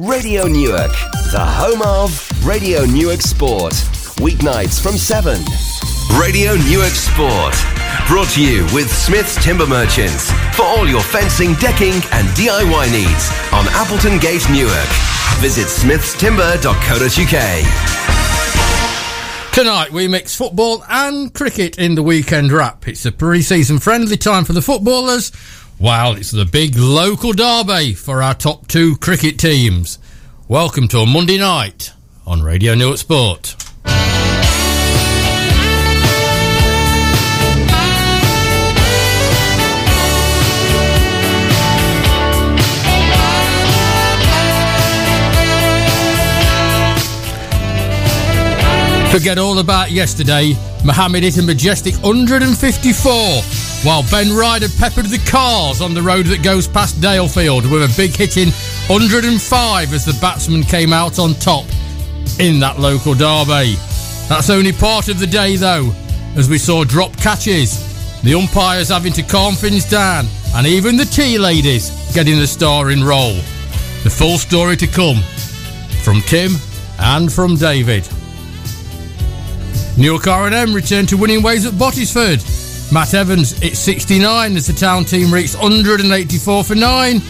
Radio Newark, the home of Radio Newark Sport. Weeknights from 7. Radio Newark Sport. Brought to you with Smith's Timber Merchants for all your fencing, decking, and DIY needs on Appleton Gate, Newark. Visit smithstimber.co.uk. Tonight we mix football and cricket in the weekend wrap. It's a pre-season friendly time for the footballers, while it's the big local derby for our top two cricket teams. Welcome to a Monday night on Radio Newark Sport. Forget all about yesterday. Mohammed hit a majestic 154, while Ben Ryder peppered the cars on the road that goes past Dalefield with a big hitting 105 as the batsman came out on top in that local derby. That's only part of the day though, as we saw drop catches, the umpires having to calm things down, and even the tea ladies getting the starring role. The full story to come from Tim and from David. Newark R&M returned to winning ways at Bottesford. Matt Evans it's 69 as the town team reached 184 for 9.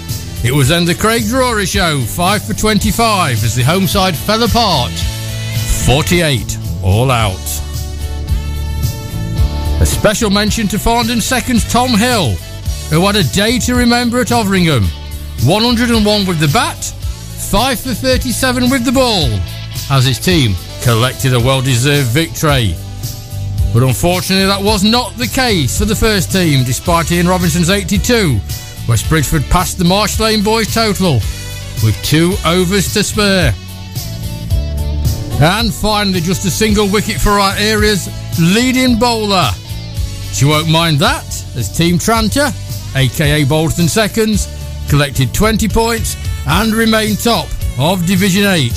It was then the Craig Drury show, 5 for 25 as the home side fell apart. 48 all out. A special mention to Farndon Seconds Tom Hill, who had a day to remember at Overingham. 101 with the bat, 5 for 37 with the ball, as his team collected a well deserved victory. But unfortunately, that was not the case for the first team, despite Ian Robinson's 82. West Bridgford passed the Marsh Lane boys total with two overs to spare. And finally, just a single wicket for our area's leading bowler. She won't mind that, as Team Tranter, aka Bolton Seconds, collected 20 points and remained top of Division 8.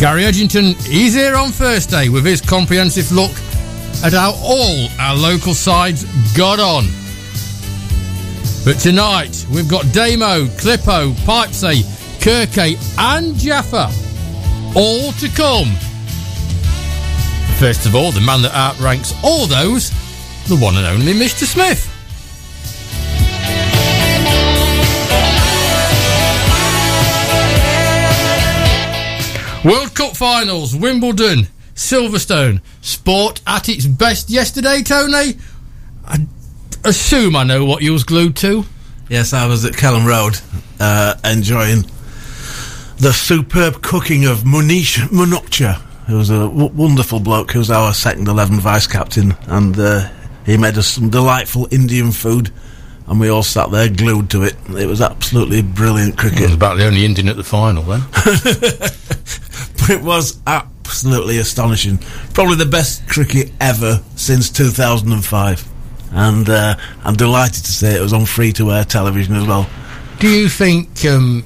Gary Edgington is here on Thursday with his comprehensive look at how all our local sides got on. But tonight we've got Damo, Clippo, Pipesay, Kirke, and Jaffa all to come. First of all, the man that outranks all those, the one and only Mr. Smith. World Cup finals, Wimbledon, Silverstone, sport at its best yesterday, Tony. I assume I know what you was glued to. Yes, I was at Kelham Road uh, enjoying the superb cooking of Munish Munokcha, who was a w- wonderful bloke, who was our second 11 vice captain, and uh, he made us some delightful Indian food, and we all sat there glued to it. It was absolutely brilliant cricket. It was about the only Indian at the final then. but it was absolutely astonishing. Probably the best cricket ever since 2005. And uh, I'm delighted to say it was on free to air television as well. Do you think? Um,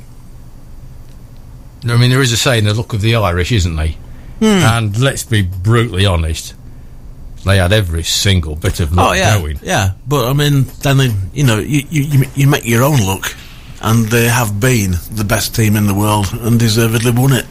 I mean, there is a saying, "The look of the Irish," isn't they? Hmm. And let's be brutally honest, they had every single bit of luck oh yeah, going. yeah. But I mean, then they, you know, you, you you you make your own look, and they have been the best team in the world and deservedly won it.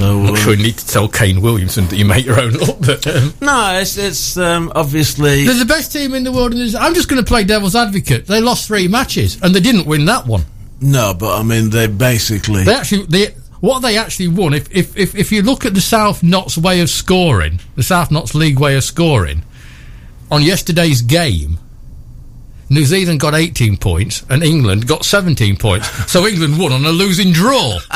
So I'm not uh, sure you need to tell Kane Williamson that you make your own luck, but um, no, it's it's um, obviously they're the best team in the world. And I'm just going to play devil's advocate. They lost three matches and they didn't win that one. no, but I mean they basically They actually, they what they actually won. If if if, if you look at the South Notts way of scoring, the South Notts League way of scoring, on yesterday's game, New Zealand got 18 points and England got 17 points. so England won on a losing draw.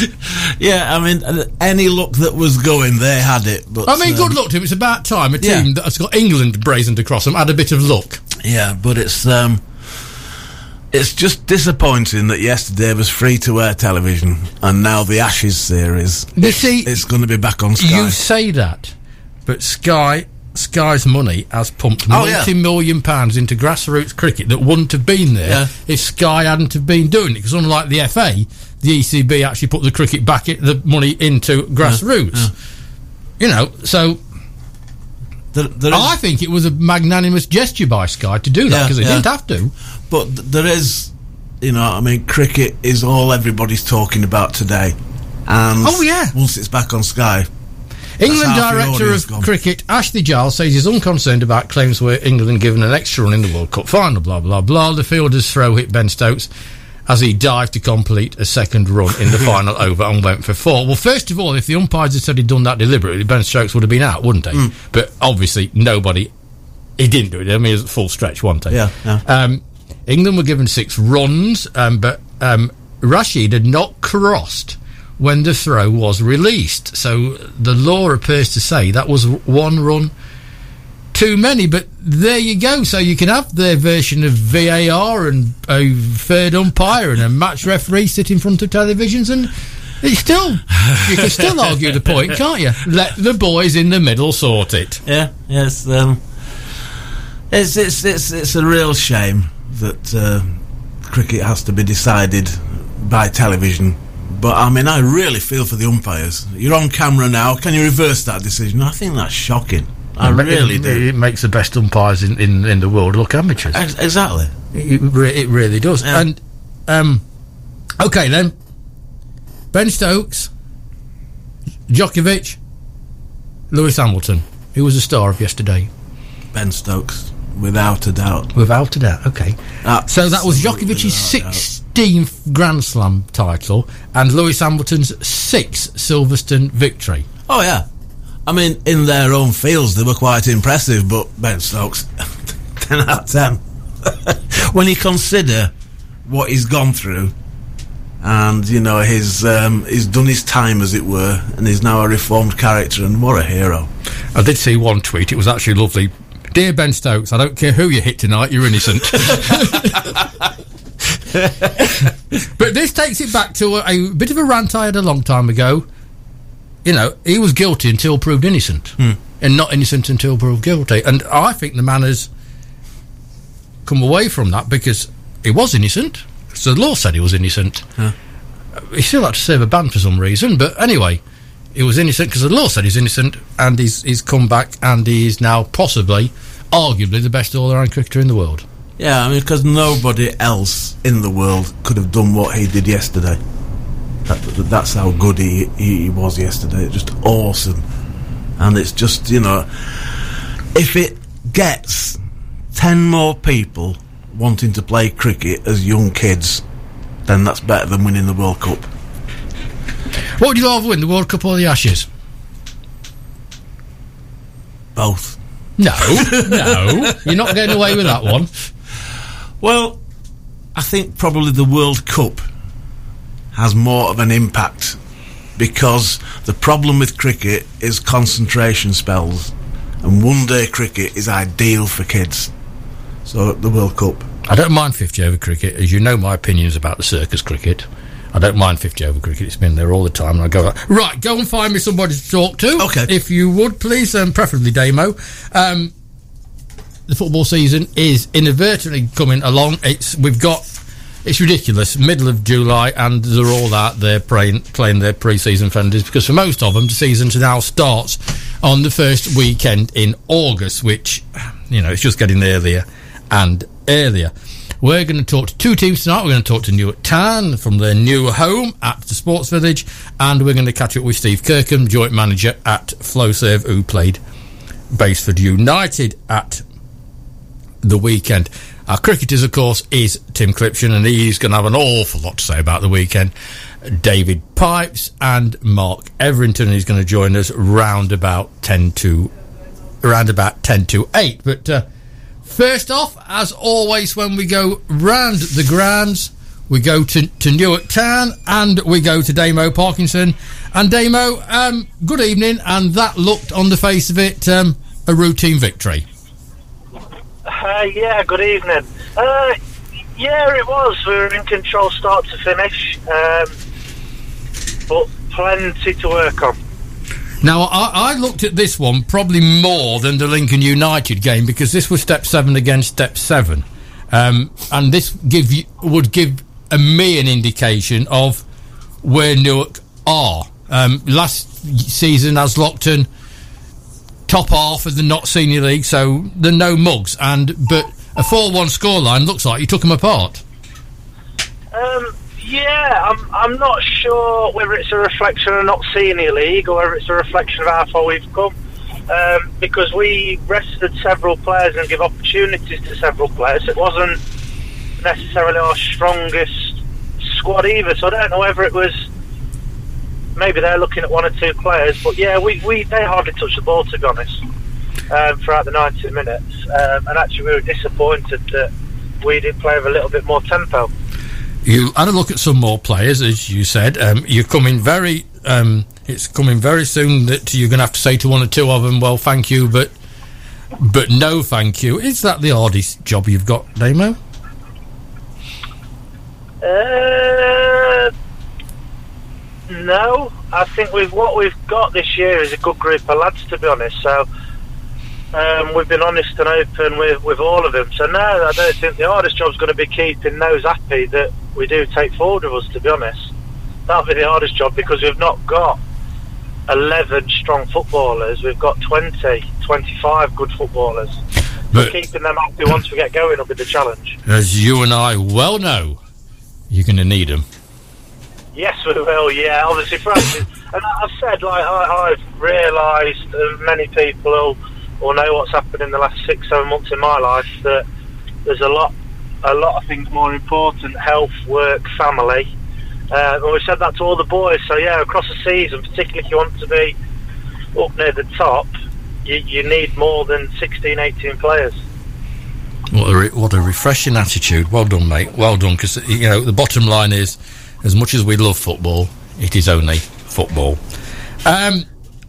yeah. I mean, uh, any luck that was going, they had it. But I mean, um, good luck to him. It's about time a Yeah. team that has got England brazened across them had a bit of luck. Yeah, but it's um, it's just disappointing that yesterday was free to air television, and now the Ashes series. You see, It's going to be back on Sky. You say that, but Sky Sky's money has pumped Oh, multi-million pounds into grassroots cricket that wouldn't have been there Yeah. if Sky hadn't have been doing it. Because unlike the FA, the ECB actually put the cricket back, the money into grassroots. You know, so There, I think it was a magnanimous gesture by Sky to do that Yeah, because they yeah. didn't have to. but there is You know, I mean, cricket is all everybody's talking about today. And Oh, yeah. once it's back on Sky, England director of gone. cricket Ashley Giles says he's unconcerned about claims where England given an extra run in the World Cup final. Blah blah blah. The fielder's throw hit Ben Stokes as he dived to complete a second run in the final over and went for four. Well, first of all, if the umpires had said he'd done that deliberately, Ben Stokes would have been out, wouldn't he? Mm. But obviously, nobody. He didn't do it. I mean, it was a full stretch, wasn't he? Yeah, yeah. Um, England were given six runs, um, but um, Rashid had not crossed when the throw was released. So the law appears to say that was one run too many. But there you go. So you can have their version of VAR and a third umpire and a match referee sit in front of televisions and. It's still, you can still argue the point, can't you? Let the boys in the middle sort it. Yeah, yes. Um, it's it's it's it's a real shame that uh, cricket has to be decided by television. But I mean, I really feel for the umpires. You're on camera now. Can you reverse that decision? I think that's shocking. I really it, do. It makes the best umpires in, in, in the world look amateurs. Ex- Exactly. It, re- it really does. Yeah. And um, okay then, Ben Stokes, Djokovic, Lewis Hamilton, who was the star of yesterday, Ben Stokes, without a doubt. without a doubt. Okay, so that was Absolutely Djokovic's without a doubt. sixteenth Grand Slam title and Lewis Hamilton's sixth Silverstone victory. Oh yeah. I mean, in their own fields, they were quite impressive. But Ben Stokes, ten out of ten. when you consider what he's gone through, and you know his um, he's done his time, as it were, and he's now a reformed character, and what a hero. I did see one tweet. It was actually lovely. Dear Ben Stokes, I don't care who you hit tonight, you're innocent. but this takes it back to a, a bit of a rant I had a long time ago. You know, he was guilty until proved innocent, hmm. and not innocent until proved guilty. And I think the man has come away from that because he was innocent. So the law said he was innocent. He still had to serve a ban for some reason, but anyway, he was innocent because the law said he's innocent, and he's he's come back and he's now possibly, arguably, the best all-round cricketer in the world. Yeah, I mean, because nobody else in the world could have done what he did yesterday. That, that's how good he, he was yesterday. Just awesome. And it's just, you know, if it gets 10 more people wanting to play cricket as young kids, then that's better than winning the World Cup. What would you rather win, the World Cup or the Ashes? Both. No, no, you're not getting away with that one. Well, I think probably the World Cup has more of an impact because the problem with cricket is concentration spells, and one day cricket is ideal for kids. So, the World Cup. I don't mind 50 over cricket, as you know my opinions about the circus cricket. I don't mind 50 over cricket. It's been there all the time. And I go, right, go and find me somebody to talk to. Okay. If you would, please, um, preferably Damo. Um, the football season is inadvertently coming along. It's We've got, it's ridiculous, middle of July, and they're all out there playing, playing their pre season friendlies because for most of them, the season now starts on the first weekend in August, which, you know, it's just getting earlier and earlier. We're going to talk to two teams tonight. We're going to talk to Newark Town from their new home at the Sports Village, and we're going to catch up with Steve Kirkham, joint manager at Flowserve, who played Basford United at the weekend. Our cricketers, of course, is Tim Clipshan, and he's going to have an awful lot to say about the weekend. David Pipes and Mark Everington is going to join us round about ten to around about ten to eight. But uh, first off, as always, when we go round the grounds, we go to, to Newark Town and we go to Damo Parkinson. And Damo, um, good evening, and that looked on the face of it um, a routine victory. Uh, yeah, good evening. Uh, yeah, it was. We were in control start to finish, um, but plenty to work on. Now, I, I looked at this one probably more than the Lincoln United game because this was step seven against step seven, um, and this give you, would give a, me an indication of where Newark are. Um, last season, as Lockton top half of the Notts Senior League, so the no mugs, and but a four-one scoreline looks like you took them apart. Um, yeah, I'm, I'm not sure whether it's a reflection of Notts Senior League or whether it's a reflection of how far we've come. Um, because we rested several players and give opportunities to several players. It wasn't necessarily our strongest squad either, so I don't know whether it was maybe they're looking at one or two players, but yeah, we, we they hardly touched the ball to be honest um, throughout the 90 minutes, um, and actually we were disappointed that we didn't play with a little bit more tempo. You had a look at some more players, as you said. Um, you're coming very. Um, it's coming very soon that you're going to have to say to one or two of them, "Well, thank you, but but no, thank you." Is that the hardest job you've got, Damo? Uh, no, I think with what we've got this year is a good group of lads. To be honest, so um, we've been honest and open with, with all of them. So no, I don't think the hardest job's going to be keeping those happy that we do take forward with us. To be honest, that'll be the hardest job because we've not got 11 strong footballers. We've got 20, 25 good footballers. But keeping them happy once we get going will be the challenge. As you and I well know, you're going to need them. Yes, we will. Yeah, obviously, Francis. and I've said, like, I, have realised, uh, many people will, will know what's happened in the last six, seven months in my life. That there's a lot, a lot of things more important: health, work, family. Uh, and we said that to all the boys. So yeah, across the season, particularly if you want to be up near the top, you, you need more than 16, 18 players. What a, re- what a refreshing attitude. Well done, mate. Well done. Because, you know, the bottom line is as much as we love football, it is only football. Um,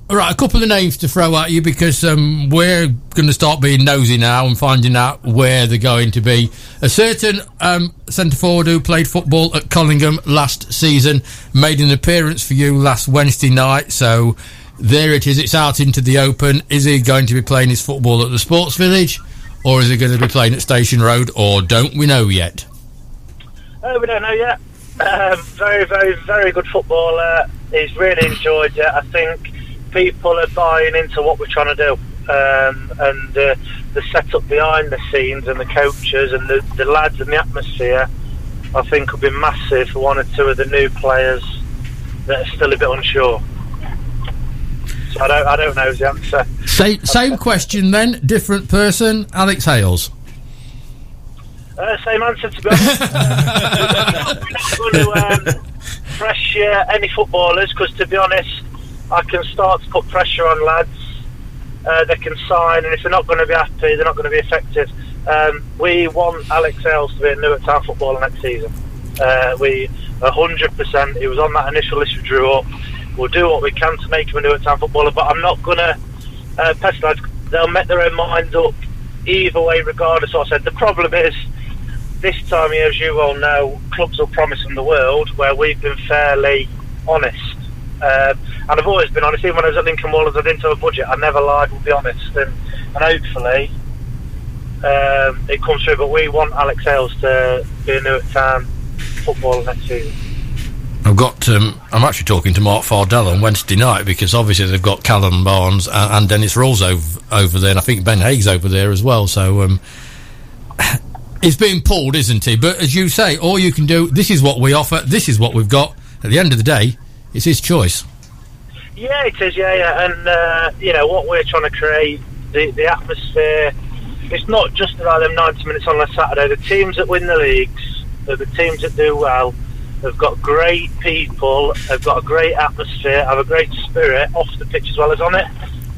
all right, a couple of names to throw at you because um, we're going to start being nosy now and finding out where they're going to be. A certain um, centre forward who played football at Collingham last season made an appearance for you last Wednesday night. So there it is. It's out into the open. Is he going to be playing his football at the Sports Village, or is he going to be playing at Station Road, or don't we know yet? Oh, we don't know yet. Um, very, very, very good footballer. He's really enjoyed it. I think people are buying into what we're trying to do, um, and uh, the setup behind the scenes, and the coaches, and the, the lads, and the atmosphere. I think will be massive for one or two of the new players that are still a bit unsure. So I don't, I don't know the answer. Same, same question then, different person. Alex Hales. Uh, same answer to be honest. we're not going to um, pressure any footballers because, to be honest, I can start to put pressure on lads. Uh, they can sign, and if they're not going to be happy, they're not going to be effective. Um, we want Alex Hales to be a Newark Town footballer next season. Uh, we 100%. He was on that initial list we drew up. We'll do what we can to make him a Newark Town footballer, but I'm not going to uh, pestilence. They'll make their own minds up either way, regardless. I said. The problem is this time as you all know, clubs will promise them the world, where we've been fairly honest. Uh, and I've always been honest. Even when I was at Lincoln Wallers, I didn't have a budget. I never lied. We'll be honest, and, and hopefully um, it comes through. But we want Alex Hales to be a Newark Town footballer next season. I've got. Um, I'm actually talking to Mark Fardell on Wednesday night because obviously they've got Callum Barnes and, and Dennis Rawls over, over there, and I think Ben Hague's over there as well. So um, He's being pulled, isn't he? But as you say, all you can do, this is what we offer, this is what we've got. At the end of the day, it's his choice. Yeah, it is, yeah, yeah. And, uh, you know, what we're trying to create, the, the atmosphere, it's not just about them 90 minutes on a Saturday. The teams that win the leagues, the teams that do well, have got great people, have got a great atmosphere, have a great spirit off the pitch as well as on it.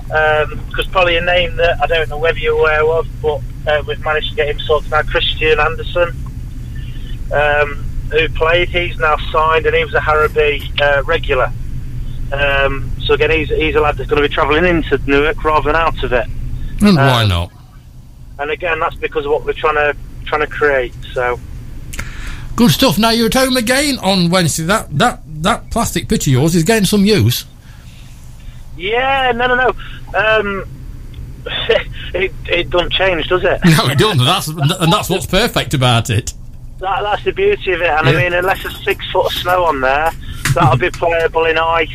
Because um, probably a name that I don't know whether you're aware of, but uh, we've managed to get him sorted now. Christian Anderson, um, who played, he's now signed, and he was a Harrowby uh, regular. Um, so again, he's, he's a lad that's going to be travelling into Newark rather than out of it. And why um, not? And again, that's because of what we're trying to trying to create. So good stuff. Now you're at home again on Wednesday. That that that plastic pitch of yours is getting some use. Yeah, no, no, no. Um, it, it doesn't change, does it? No, it doesn't. That's and that's what's perfect about it. That, that's the beauty of it. And yeah. I mean, unless there's six foot of snow on there, that'll be playable in ice,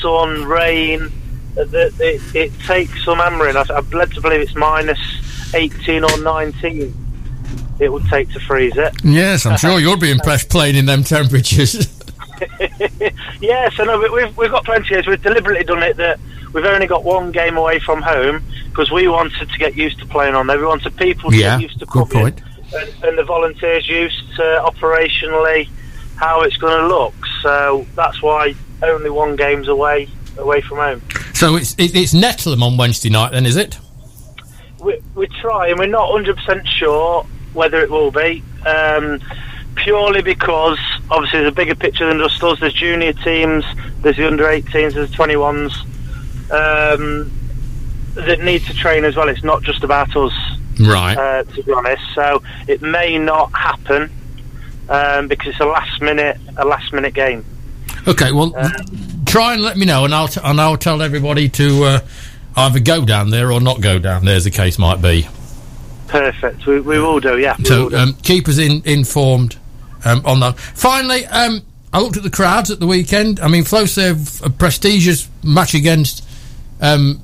sun, rain. It, it, it takes some hammering. I've led to believe it's minus 18 or 19. it would take to freeze it. Yes, I'm sure you'll be impressed playing in them temperatures. yes, I know. we- we've we've got plenty of. We've deliberately done it that we've only got one game away from home because we wanted to get used to playing on there. We wanted people to Yeah, get used to good point. and, and the volunteers used to operationally how it's going to look. So that's why only one game's away away from home. so it's it, it's Nettleham on Wednesday night, then, is it? we, we try, and we're not 100% sure whether it will be. Um, purely because obviously there's a bigger picture than just us. There's junior teams, there's the under 18s, there's the 21s um, that need to train as well. It's not just about us, Right. uh, to be honest. So it may not happen um, because it's a last minute a last minute game. Okay, well, try and let me know, and I'll t- and I'll tell everybody to uh, either go down there or not go down there, as the case might be. Perfect. We, we will do. Yeah. So do. um, keep us in, informed um, on that. Finally, um, I looked at the crowds at the weekend. I mean, have a prestigious match against, um,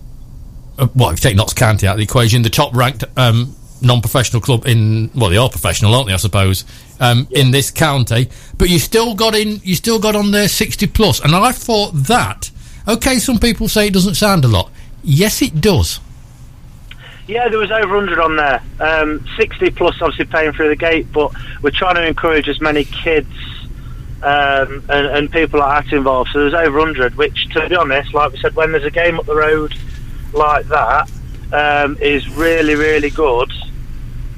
uh, well, if you take Notts County out of the equation, the top ranked um, non professional club in, well, they are professional, aren't they, I suppose, um, in this county. But you still got in, you still got on there 60 plus. And I thought that, okay, some people say it doesn't sound a lot. Yes, it does. Yeah, there was over 100 on there. Um, 60 plus, obviously paying through the gate, but we're trying to encourage as many kids um, and, and people like that involved. So there's over 100, which, to be honest, like we said, when there's a game up the road like that, um, is really, really good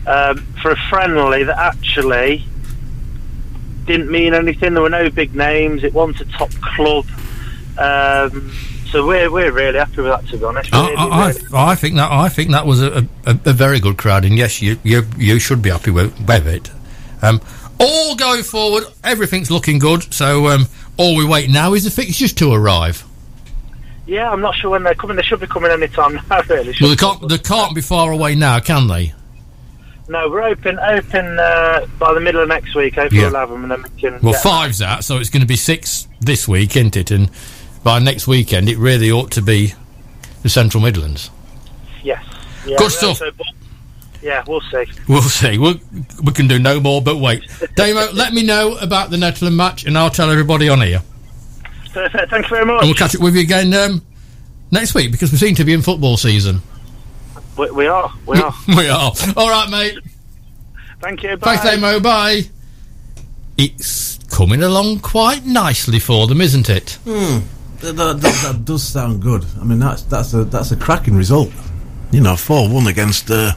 um, for a friendly that actually didn't mean anything. There were no big names. It wasn't a top club. Um, so we're, we're really happy with that, to be honest. I, Really, I, really. I I think that I think that was a, a, a very good crowd, and yes, you you, you should be happy with, with it. All going forward, everything's looking good. So um, all we wait now is the fixtures to arrive. Yeah, I'm not sure when they're coming. They should be coming any time now, really. Well, they can't they can't be far away now, can they? No, we're open open uh, by the middle of next week, April Yeah. 11, and then we can. Well, five's out, so it's going to be six this week, isn't it? And by next weekend, it really ought to be the Central Midlands. Yes. Yeah, Good stuff. also- yeah, we'll see. We'll see. we we can do no more but wait. Damo, let me know about the Netherlands match, and I'll tell everybody on here. Perfect. Thank you very much. And we'll catch up with you again um, next week because we seem to be in football season. We, we are. We are. we are. All right, mate. Thank you. Bye. Thanks, Damo. Bye. It's coming along quite nicely for them, isn't it? That, that, that, that does sound good. I mean, that's that's a that's a cracking result. You know, four one against uh,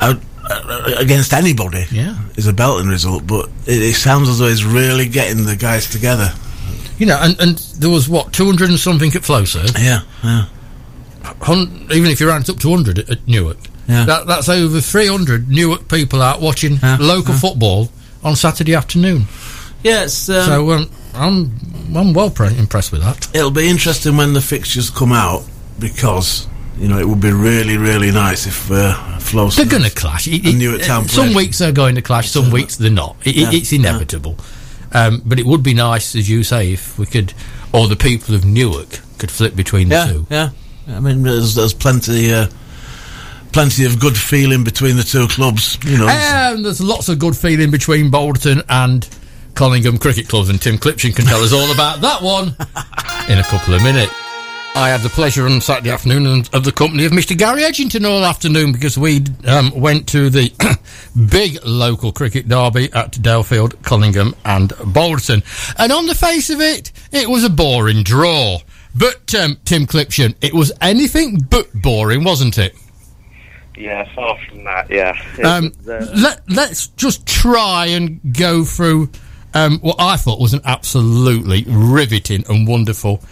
out, uh, against anybody. Yeah. is a belting result, but it, it sounds as though it's really getting the guys together. You know, and, and there was what two hundred and something at Flowserve. Yeah, yeah, even if you ranked up to hundred at, at Newark, Yeah. that, that's over three hundred Newark people out watching Yeah, local football on Saturday afternoon. yeah. It's um, So um, I'm I'm well pre- impressed with that. it'll be interesting when the fixtures come out because you know it would be really really nice if uh. They're going to clash. It- it- some weeks they're going to clash, some weeks they're not. It, Yeah, it's inevitable. Um, but it would be nice, as you say, if we could, or the people of Newark could flip between the Yeah, two. yeah. I mean, there's there's plenty uh, plenty of good feeling between the two clubs. You know, And there's lots of good feeling between Balderton and Collingham Cricket Clubs, and Tim Clipshin can tell us all about that one in a couple of minutes. I had the pleasure on Saturday afternoon of the company of Mr. Gary Edgington all afternoon because we um, went to the big local cricket derby at Dalefield, Collingham, and Balderton. And on the face of it, it was a boring draw. But um, Tim Clipshin, it was anything but boring, wasn't it? Yeah, far from that. Yeah. Um, uh, let, let's just try and go through um, what I thought was an absolutely riveting and wonderful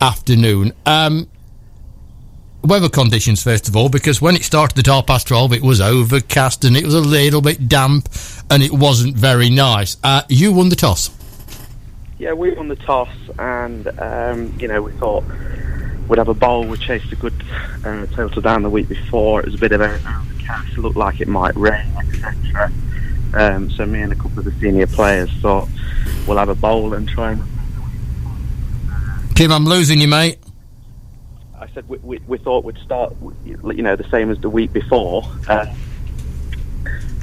afternoon. Um, weather conditions, first of all, because when it started at half past 12, it was overcast and it was a little bit damp and it wasn't very nice. Uh, you won the toss. yeah, we won the toss, and um, you know we thought we'd have a bowl. We chased a good uh, total down the week before. It was a bit of a overcast. Looked like it might rain, etc. Um, so me and a couple of the senior players thought we'll have a bowl and try and. Kim, I'm losing you, mate. I said we, we, we thought we'd start, you know, the same as the week before. Uh,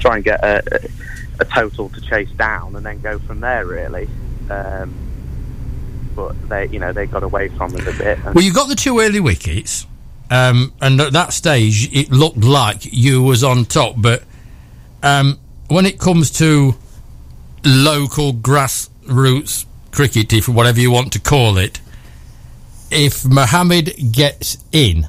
try and get a, a, a total to chase down, and then go from there. Really. Um, but they, you know, they got away from us a bit. Well, you got the two early wickets, um, and at that stage, it looked like you was on top. But um, when it comes to local grassroots cricket, if whatever you want to call it, if Mohammed gets in,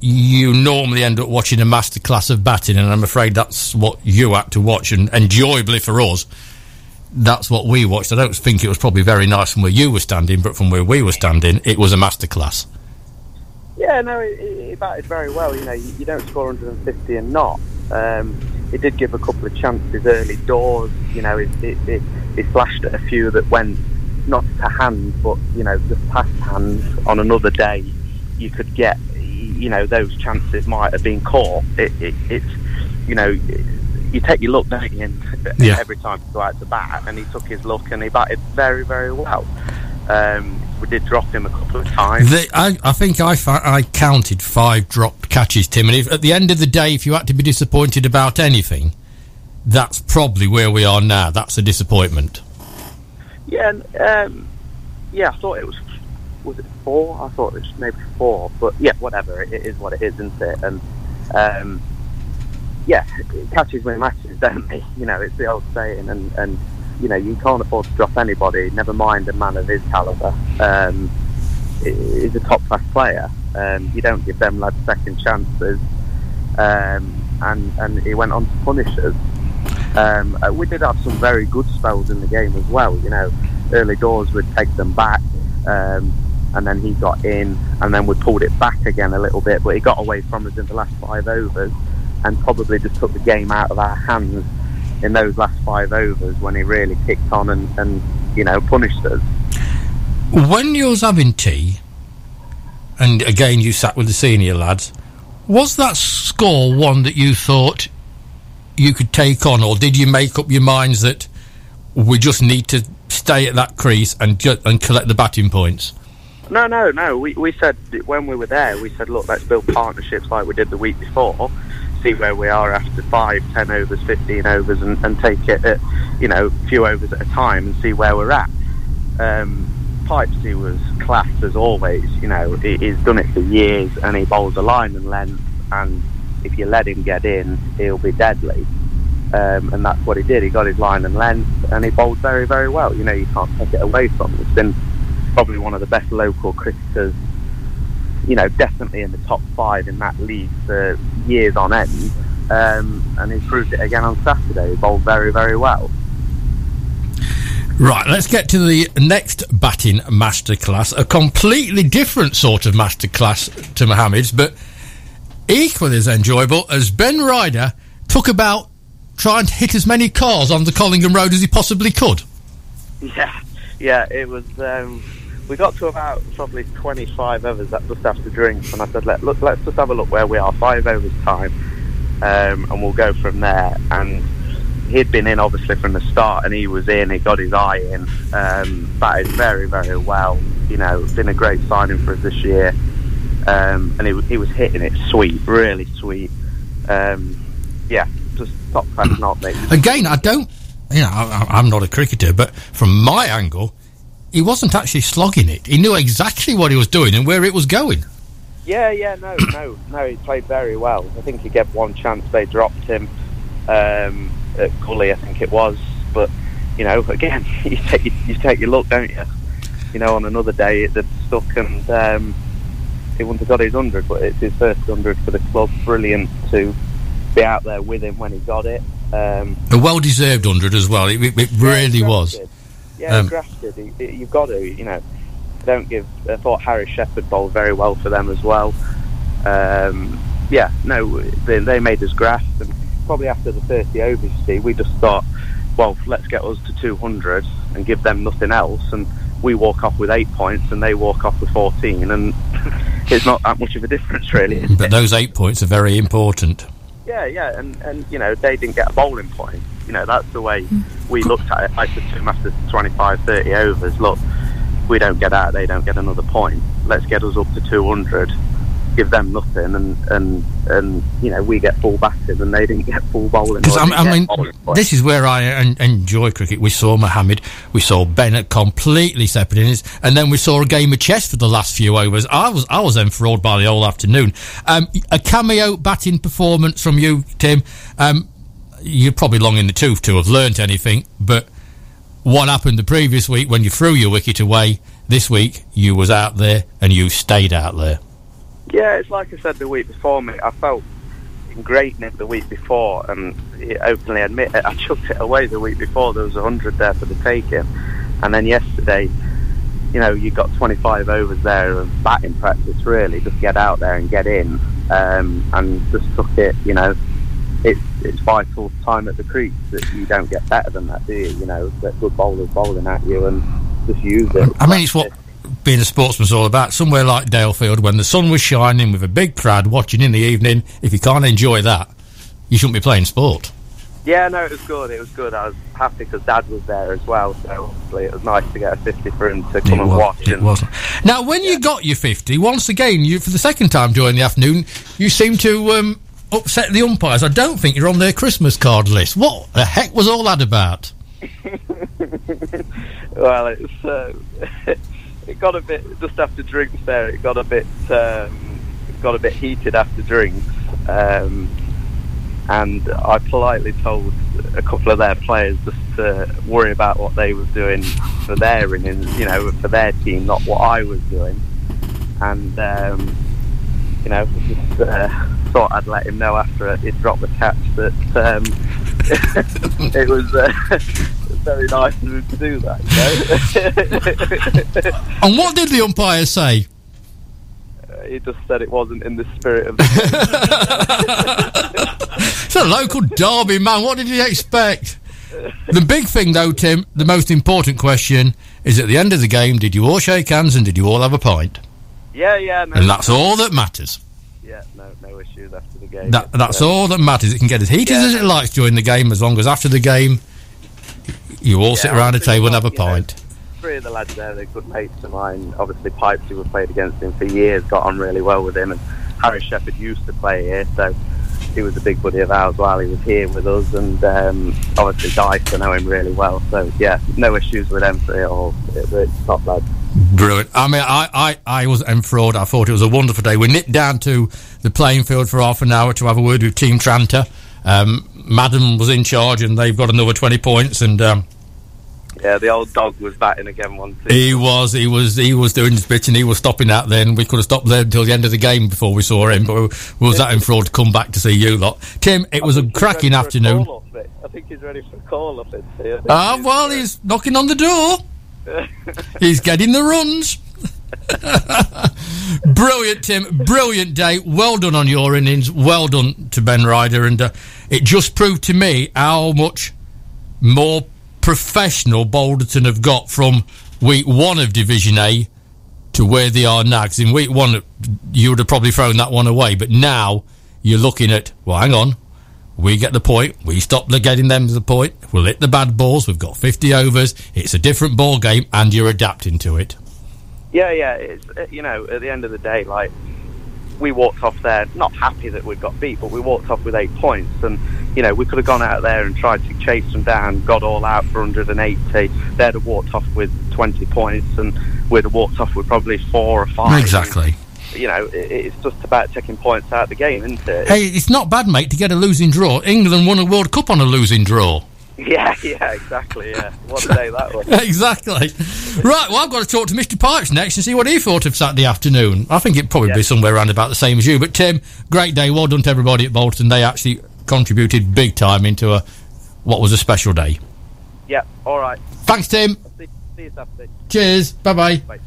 you normally end up watching a masterclass of batting, and I'm afraid that's what you had to watch, and enjoyably for us that's what we watched. I don't think it was probably very nice from where you were standing, but from where we were standing, it was a masterclass. Yeah, no, it batted very well. You know, you, you don't score 150 and not. Um, it did give a couple of chances early doors. You know, it, it, it, it flashed at a few that went not to hand, but you know, just past hands. On another day, you could get, you know, those chances might have been caught. It, it, it's, you know, you take your look, don't you? And Yeah. every time you go out to bat, and he took his look and he batted very, very well. Um, we did drop him a couple of times. The, I, I think I, I counted five dropped catches, Tim. And if, at the end of the day, if you had to be disappointed about anything, that's probably where we are now. That's a disappointment. Yeah, um, yeah. I thought it was was it four? I thought it was maybe four, but yeah, whatever. It, is what it is, isn't it? And um, yeah, it catches win matches, don't they? You know, it's the old saying, and and you know you can't afford to drop anybody. Never mind a man of his caliber. Um, he's a top class player. Um, you don't give them lads second chances. Um, and and he went on to punish us. Um, uh, we did have some very good spells in the game as well. You know, early doors would take them back, um, and then he got in, and then we pulled it back again a little bit. But he got away from us in the last five overs, and probably just took the game out of our hands in those last five overs when he really kicked on and, and you know punished us. When you was having tea, and again you sat with the senior lads, was that score one that you thought you could take on, or did you make up your minds that we just need to stay at that crease and ju- and collect the batting points? No, no, no. We, we said when we were there, we said, look, let's build partnerships like we did the week before. See where we are after five, ten overs, fifteen overs, and, and take it at you know a few overs at a time and see where we're at. Um, Pipesy was class as always. You know, he, he's done it for years, and he bowls a line and length. And if you let him get in, he'll be deadly. Um, and that's what he did. He got his line and length, and he bowled very, very well. You know, you can't take it away from him. It's been probably one of the best local cricketers. You know, definitely in the top five in that league for years on end. Um, and he proved it again on Saturday. He bowled very, very well. Right, let's get to the next batting masterclass. A completely different sort of masterclass to Mohammed's, but equally as enjoyable as Ben Ryder took about trying to hit as many cars on the Collingham Road as he possibly could. Yeah, yeah, it was. Um, we got to about probably 25 overs that just after drinks, and I said, Let, look, let's just have a look where we are, five overs time, um, and we'll go from there. And he'd been in obviously from the start, and he was in. He got his eye in, um, batted very, very well. You know, been a great signing for us this year, um, and he, he was hitting it sweet, really sweet. Um, yeah, just top class not me. Again, I don't, you know, I, I- I'm not a cricketer, but from my angle, he wasn't actually slogging it. He knew exactly what he was doing and where it was going. Yeah, yeah, no, no, no. He played very well. I think he gave one chance. They dropped him um, at Gully, I think it was. But you know, again, you take you take your luck, don't you? You know, on another day it had stuck and um, he wouldn't have got his hundred, but it's his first hundred for the club. Brilliant to be out there with him when he got it. Um, A well deserved 100 as well. It, it, it really was. Yeah, Um, grafted. You- you- You've got to, you know. Don't give. I thought Harry Shepherd bowled very well for them as well. Um, yeah, no, they, they made us graft, and probably after the 30 overs, see, we just thought, well, let's get us to 200 and give them nothing else, and we walk off with eight points, and they walk off with 14, and it's not that much of a difference, really. is But it? those eight points are very important. Yeah, yeah, and, and you know, they didn't get a bowling point. You know, that's the way we hmm. looked at it. I said to him after 25, 30 overs, look, we don't get out, they don't get another point. Let's get us up to 200 give them nothing, and and and you know we get full batting and they didn't get full bowling. Because I, didn't I get mean, this is where I en- enjoy cricket. We saw Mohammed, we saw Bennett completely separate innings, and then we saw a game of chess for the last few overs. I was I was enthralled by the whole afternoon. Um, a cameo batting performance from you, Tim. Um, you're probably long in the tooth to have learnt anything, but what happened the previous week when you threw your wicket away? This week you was out there and you stayed out there. Yeah, it's like I said the week before, mate. I felt in great nick the week before, and openly admit it. I chucked it away the week before. There was a hundred there for the taking, and then yesterday, you know, you got 25 overs there of batting practice. Really, just get out there and get in, um, and just took it. You know, it's it's vital time at the crease that you don't get better than that, do you? You know, that good bowlers bowling at you and just use it. I mean, it's what being a sportsman's all about. Somewhere like Dalefield, when the sun was shining with a big crowd watching in the evening, if you can't enjoy that, you shouldn't be playing sport. Yeah, no, it was good. It was good. I was happy because Dad was there as well. So obviously, it was nice to get a fifty for him to come and wa- watch. it and- wasn't. Now, when you got your 50, once again, you for the second time during the afternoon, you seem to um, upset the umpires. I don't think you're on their Christmas card list. What the heck was all that about? well, it's uh, it got a bit just after drinks. There, it got a bit um, got a bit heated after drinks, um, and I politely told a couple of their players just to worry about what they were doing for their innings, you know, for their team, not what I was doing, and. Um, you know, just uh, thought I'd let him know after he'd dropped the catch that um, it was uh, very nice of him to do that. You know? And what did the umpire say? Uh, he just said it wasn't in the spirit of the It's a local derby, man. What did you expect? The big thing, though, Tim, the most important question is at the end of the game, did you all shake hands and did you all have a pint? Yeah, yeah, no, And that's all that matters. Yeah, no, no issues after the game. That, that's all that matters. It can get as heated Yeah. as it likes during the game, as long as after the game you all sit around a table and have a you know. pint. Three of the lads there, they're good mates of mine. Obviously, Pipes, who have played against him for years, got on really well with him. And Harry Shepherd used to play here, so he was a big buddy of ours while he was here with us. And um, obviously, Dice, I know him really well. So, yeah, no issues with them three at all. It, it's top lads. Brilliant. I mean, I, I, I was enthralled. I thought it was a wonderful day. We nipped down to the playing field for half an hour to have a word with Team Tranter. Um, Madam was in charge, and they've got another 20 points. And um, Yeah, the old dog was batting again once. he was he was he was doing his bit, and he was stopping out Then we could have stopped there until the end of the game before we saw him. But we, was that enthralled to come back to see you lot. Tim, it was a cracking afternoon. I think he's ready for a call up. Ah, well, he's knocking on the door. He's getting the runs. brilliant, Tim. Brilliant day. Well done on your innings. Well done to Ben Ryder. And uh, it just proved to me how much more professional Balderton have got from week one of Division A to where they are now. 'Cause in week one, you would have probably thrown that one away. But now you're looking at, well, hang on. We get the point. We stop the getting them to the point. We'll hit the bad balls. We've got 50 overs. It's a different ball game, and you're adapting to it. Yeah, yeah. It's uh, you know, at the end of the day, like we walked off there not happy that we'd got beat, but we walked off with eight points, and you know we could have gone out there and tried to chase them down, got all out for 180. They'd have walked off with 20 points, and we'd have walked off with probably four or five. Exactly. You know, it's just about taking points out of the game, isn't it? Hey, it's not bad, mate, to get a losing draw. England won a World Cup on a losing draw. Yeah, yeah, exactly. Yeah, what a day that was. exactly. Right, well, I've got to talk to Mr. Pipes next and see what he thought of Saturday afternoon. I think it'd probably Yeah. be somewhere around about the same as you. But, Tim, great day. Well done to everybody at Bolton. They actually contributed big time into a what was a special day. Yeah, all right. Thanks, Tim. See, see you Saturday. Cheers. Bye bye. Bye.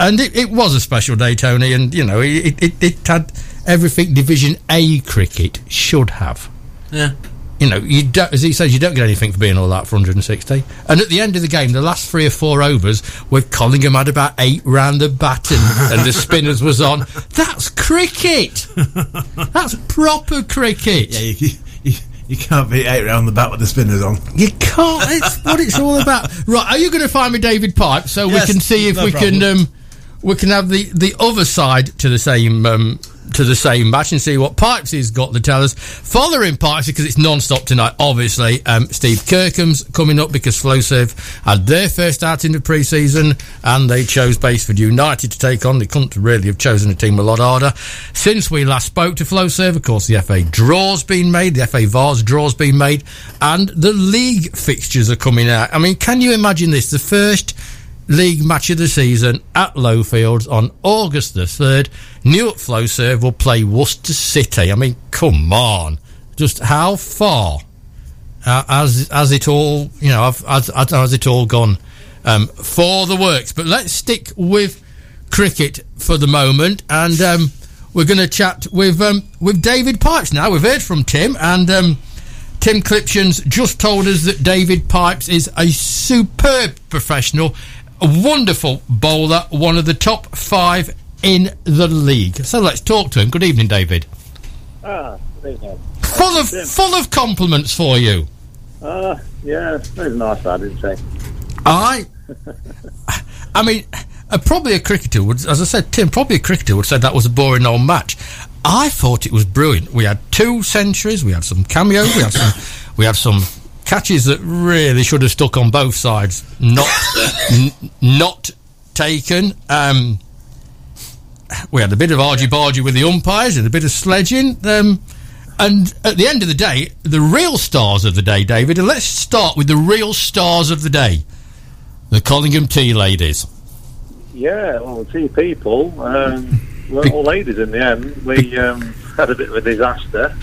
And it, it was a special day, Tony, and you know it, it, it had everything Division A cricket should have. Yeah. You know, you don't, as he says, you don't get anything for being all that for 160. And at the end of the game, the last three or four overs, with Collingham had about eight round the baton, and the spinners was on. That's cricket. That's proper cricket. Yeah, you, you, you can't beat eight round the bat with the spinners on. You can't. It's what it's all about. Right, are you going to find me David Pipe so Yes, we can see if no we can um, we can have the, the other side to the same um, to the same match and see what Pipesy's got to tell us. Following Pipesy, because it's non-stop tonight, obviously, um, Steve Kirkham's coming up because Flowserve had their first out in the pre-season and they chose Basford United to take on. They couldn't really have chosen a team a lot harder. Since we last spoke to Flowserve, of course, the FA draw's been made, the FA Vase draw's been made, and the league fixtures are coming out. I mean, can you imagine this? The first league match of the season at Lowfields on August the 3rd. Newark Flowserve will play Worcester City. I mean, come on. Just how far uh, has, has it all, you know, has, has it all gone um, for the works? But let's stick with cricket for the moment and um, we're going to chat with um, with David Pipes now. We've heard from Tim and um, Tim Clipshan's just told us that David Pipes is a superb professional a wonderful bowler, one of the top five in the league. So let's talk to him. Good evening, David. Ah, good evening. full of full of compliments for you. Uh, yeah, it's nice, I didn't say. I, I mean, uh, probably a cricketer would, as I said, Tim, probably a cricketer would say that was a boring old match. I thought it was brilliant. We had two centuries, we had some cameos, we had some, we had some catches that really should have stuck on both sides, not n- not taken. Um, we had a bit of argy bargy with the umpires and a bit of sledging. Um, and at the end of the day, the real stars of the day, David, and let's start with the real stars of the day the Collingham Tea Ladies. Yeah, well, the tea people, um, we're all ladies in the end. We um, had a bit of a disaster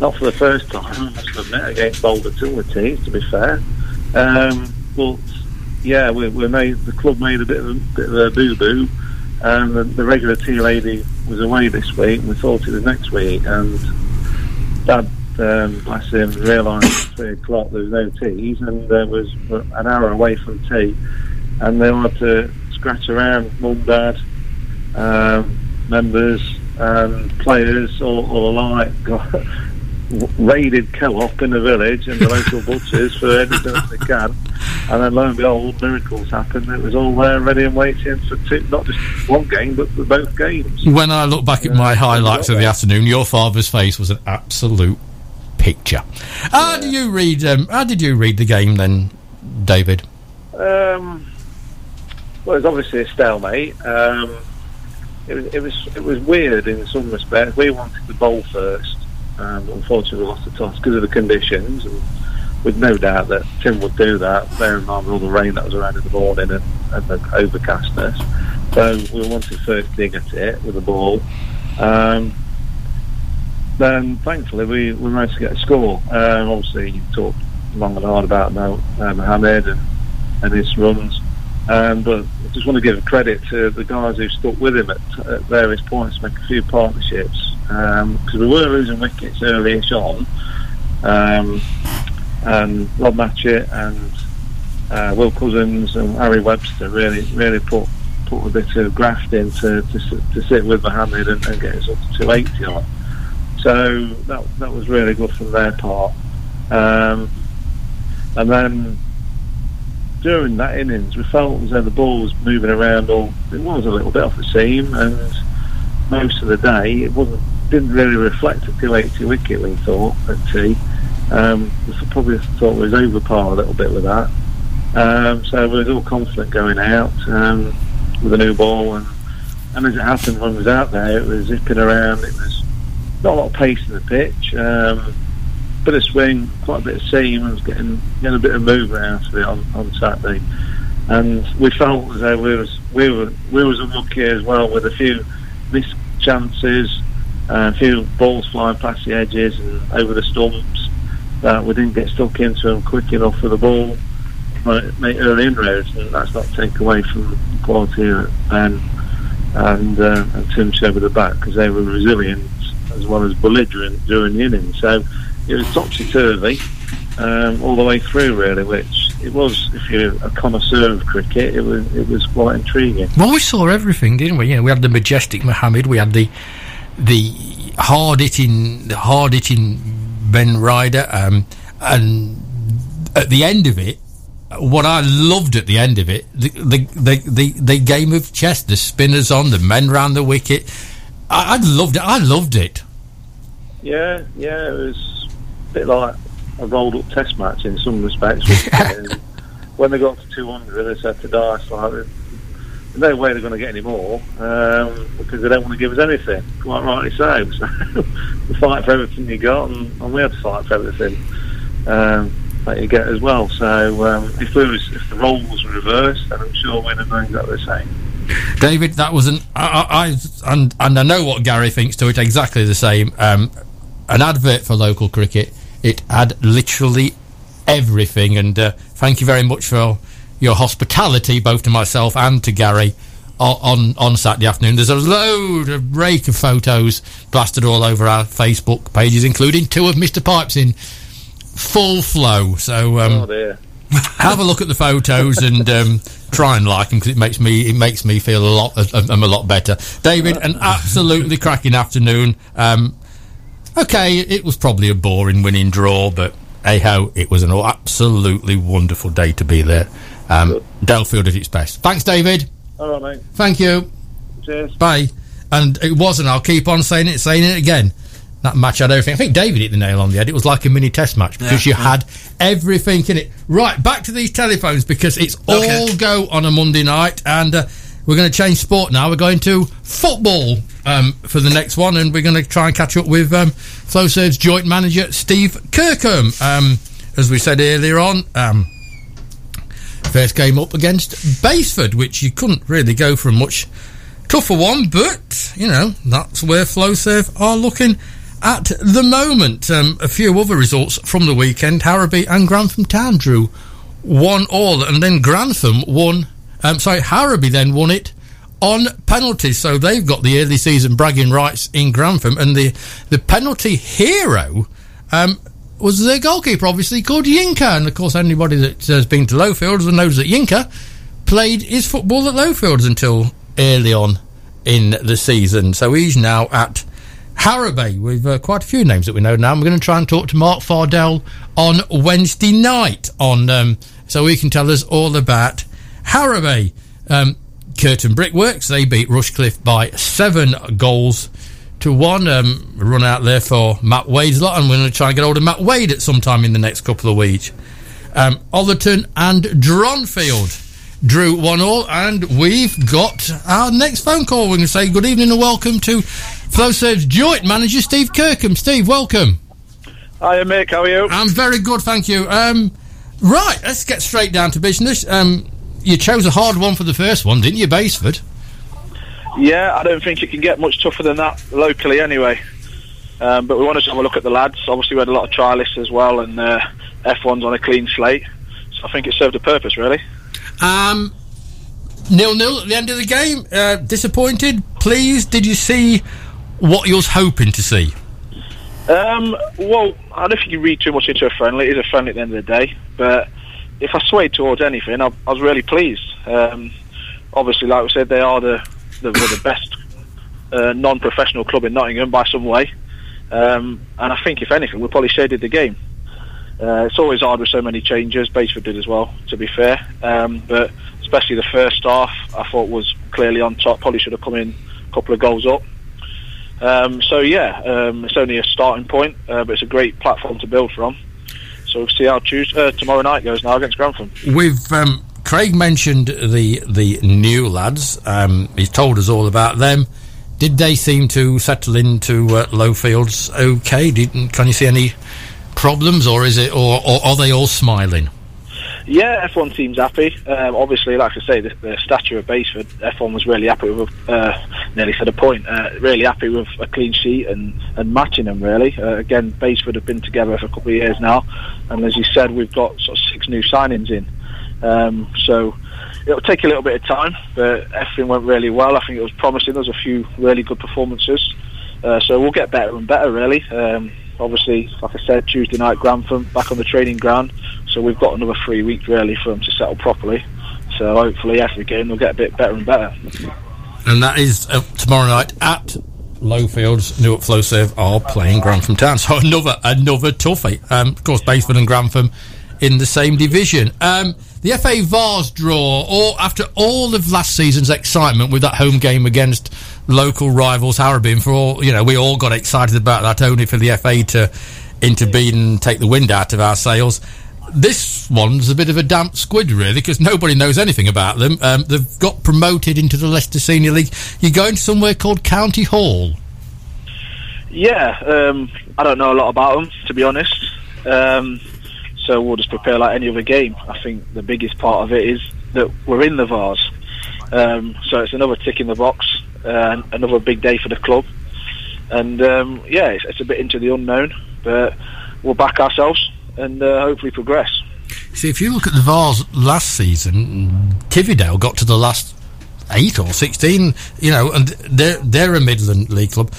not for the first time, I must admit, against Balderton, to be fair. Um, but yeah, we, we, made the club made a bit of a, bit of a boo boo, and the, the, regular tea lady was away this week. And we thought it was next week, and Dad, um, bless him, realised three o'clock there was no teas, and there was an hour away from tea, and they had to scratch around, mum, dad, um, members, and players all, all alike. raided Co-op in the village and the local butchers for anything that they can. And then lo and behold, miracles happened. It was all there, ready and waiting for two, not just one game, but for both games. When I look back at my highlights of the afternoon, your father's face was an absolute picture. How yeah. do you read? Um, how did you read the game then, David? Um, well, it was obviously a stalemate. Um, it was, it was it was weird in some respects. We wanted to bowl first, and unfortunately lost the toss because of the conditions. And with no doubt that Tim would do that, bearing in mind all the rain that was around in the morning and, and the overcastness. So we wanted first dig at it with the ball. Um, then thankfully we, we managed to get a score. Um, obviously you talked long and hard about uh, Mohammed and, and his runs. Um, but I just want to give credit to the guys who stuck with him at, at various points make a few partnerships because um, we were losing wickets early-ish on. Um, and Rob Matchett and uh, Will Cousins and Harry Webster really really put put a bit of graft in to, to, to sit with Mohammed and, and, get us up to 280 on. So that that was really good from their part. Um, and then during that innings, we felt as though the ball was moving around. or it was a little bit off the seam, and most of the day it wasn't didn't really reflect a 280 wicket. We thought at tea. Um, we probably thought we was over par a little bit with that. Um, so we was all confident going out um, with a new ball, and, and as it happened when we was out there, it was zipping around. It was not a lot of pace in the pitch. Um, bit of swing, quite a bit of seam, and was getting getting a bit of movement out of it on, on Saturday. And we felt as though we was we were we was unlucky as well with a few missed chances, a few balls flying past the edges and over the stumps that we didn't get stuck into them quick enough for the ball make early inroads, and that's not take away from the quality of Ben and, uh, and Tim Shep the back because they were resilient as well as belligerent during the innings. So it was topsy turvy um, all the way through, really. Which it was, if you're a connoisseur of cricket, it was it was quite intriguing. Well, we saw everything, didn't we? You know, we had the majestic Mohammed, we had the the hard hitting, the hard hitting Ben Ryder, um, and at the end of it, what I loved at the end of it, the the the, the, the game of chess, the spinners on, the men round the wicket. I, I loved it. I loved it. Yeah, yeah, it was a bit like a rolled up test match in some respects. When they got to 200, they said to Dice, like, there's no way they're going to get any more um, because they don't want to give us anything. Quite rightly so. So you fight for everything you got, and, and we have to fight for everything um, that you get as well. So um, if, we was, if the roles were reversed, then I'm sure we'd have done exactly the same. David, that was an I, I, I and and I know what Gary thinks to it exactly the same. Um, an advert for local cricket. It had literally everything, and uh, thank you very much for your hospitality, both to myself and to Gary. On on Saturday afternoon, there's a load of rake of photos blasted all over our Facebook pages, including two of Mr. Pipes in full flow. So um, oh have a look at the photos and um, try and like them because it makes me it makes me feel a lot uh, um, a lot better. David, an absolutely cracking afternoon. Um, okay, it was probably a boring winning draw, but hey ho, it was an absolutely wonderful day to be there. Um, Delfield at its best. Thanks, David. All right, mate. Thank you. Cheers. Bye. And it wasn't. I'll keep on saying it, saying it again. That match had everything. I think David hit the nail on the head. It was like a mini test match because you had everything in it. Right, back to these telephones because it's Okay. all go on a Monday night, and uh, we're going to change sport now. We're going to football um, for the next one, and we're going to try and catch up with um, FlowServe's joint manager Steve Kirkham. Um, as we said earlier on, um, first game up against Basford, which you couldn't really go for a much tougher one, but you know that's where FlowServe are looking at the moment. Um, a few other results from the weekend: Harrowby and Grantham Town drew one all, and then Grantham won. Um, sorry, Harrowby then won it on penalties, so they've got the early season bragging rights in Grantham, and the the penalty hero. Um, was their goalkeeper, obviously called Yinka, and of course anybody that has been to Lowfields and knows that Yinka played his football at Lowfields until early on in the season. So he's now at Harrowby with uh, quite a few names that we know now. I'm going to try and talk to Mark Fardell on Wednesday night on um, so he can tell us all about Harrowby. Um, Kirton Brickworks they beat Rushcliffe by seven goals to one. Um, run out there for Matt Wade's lot, and we're going to try and get hold of Matt Wade at some time in the next couple of weeks. Um, Ollerton and Dronfield drew one all, and we've got our next phone call. We're going to say good evening and welcome to FlowServe's joint manager Steve Kirkham. Steve, welcome. Hiya, Mick. How are you? I'm very good, thank you. Um, right, let's get straight down to business. Um, you chose a hard one for the first one, didn't you, Basford? Yeah, I don't think it can get much tougher than that locally, anyway. Um, but we wanted to have a look at the lads. Obviously, we had a lot of trialists as well, and uh, F1's on a clean slate. So I think it served a purpose, really. Um, nil nil at the end of the game. Uh, disappointed, pleased. Did you see what you was hoping to see? Um, well, I don't think you read too much into a friendly. It is a friendly at the end of the day. But if I swayed towards anything, I, I was really pleased. Um, obviously, like we said, they are the were the best uh, non-professional club in Nottingham by some way. Um, and I think, if anything, we probably shaded the game. Uh, it's always hard with so many changes. Basford did as well, to be fair. Um, but especially the first half, I thought was clearly on top. Probably should have come in a couple of goals up. Um, so yeah, um, it's only a starting point, uh, but it's a great platform to build from. So we'll see how Tuesday, uh, tomorrow night goes now against Grantham. We've um, Craig mentioned the the new lads. Um, he's told us all about them. Did they seem to settle into uh, Lowfields okay? Did, can you see any problems, or is it, or, or are they all smiling? Yeah, F1 seems happy. Um, obviously, like I say, the, the stature of Basford, F1 was really happy with, uh, nearly said a point, uh, really happy with a clean sheet and, and matching them, really. Uh, again, Basford have been together for a couple of years now, and as you said, we've got sort of six new signings in. Um, so it'll take a little bit of time, but everything went really well. I think it was promising. There was a few really good performances. Uh, so we'll get better and better, really. Um, obviously, like I said, Tuesday night, Grantham, back on the training ground. So we've got another three weeks, really, for them to settle properly. So hopefully, every game they'll get a bit better and better. And that is uh, tomorrow night at Lowfields. Newark Flow Flowserve are playing Grantham Town. So another another toughie. Um, of course, Basford and Grantham in the same division. Um, the FA Vase draw, or after all of last season's excitement with that home game against local rivals Harrowby, for all you know, we all got excited about that only for the FA to intervene and take the wind out of our sails. This one's a bit of a damp squid, really, because nobody knows anything about them. Um, they've got promoted into the Leicester Senior League. You're going to somewhere called County Hall. Yeah, um, I don't know a lot about them to be honest. Um, so we'll just prepare like any other game. I think the biggest part of it is that we're in the Vase, um, so it's another tick in the box, uh, another big day for the club, and um, yeah, it's, it's, a bit into the unknown, but we'll back ourselves and uh, hopefully progress. See, if you look at the Vase last season, Tividale got to the last eight or sixteen, you know, and they're they're a Midland League club.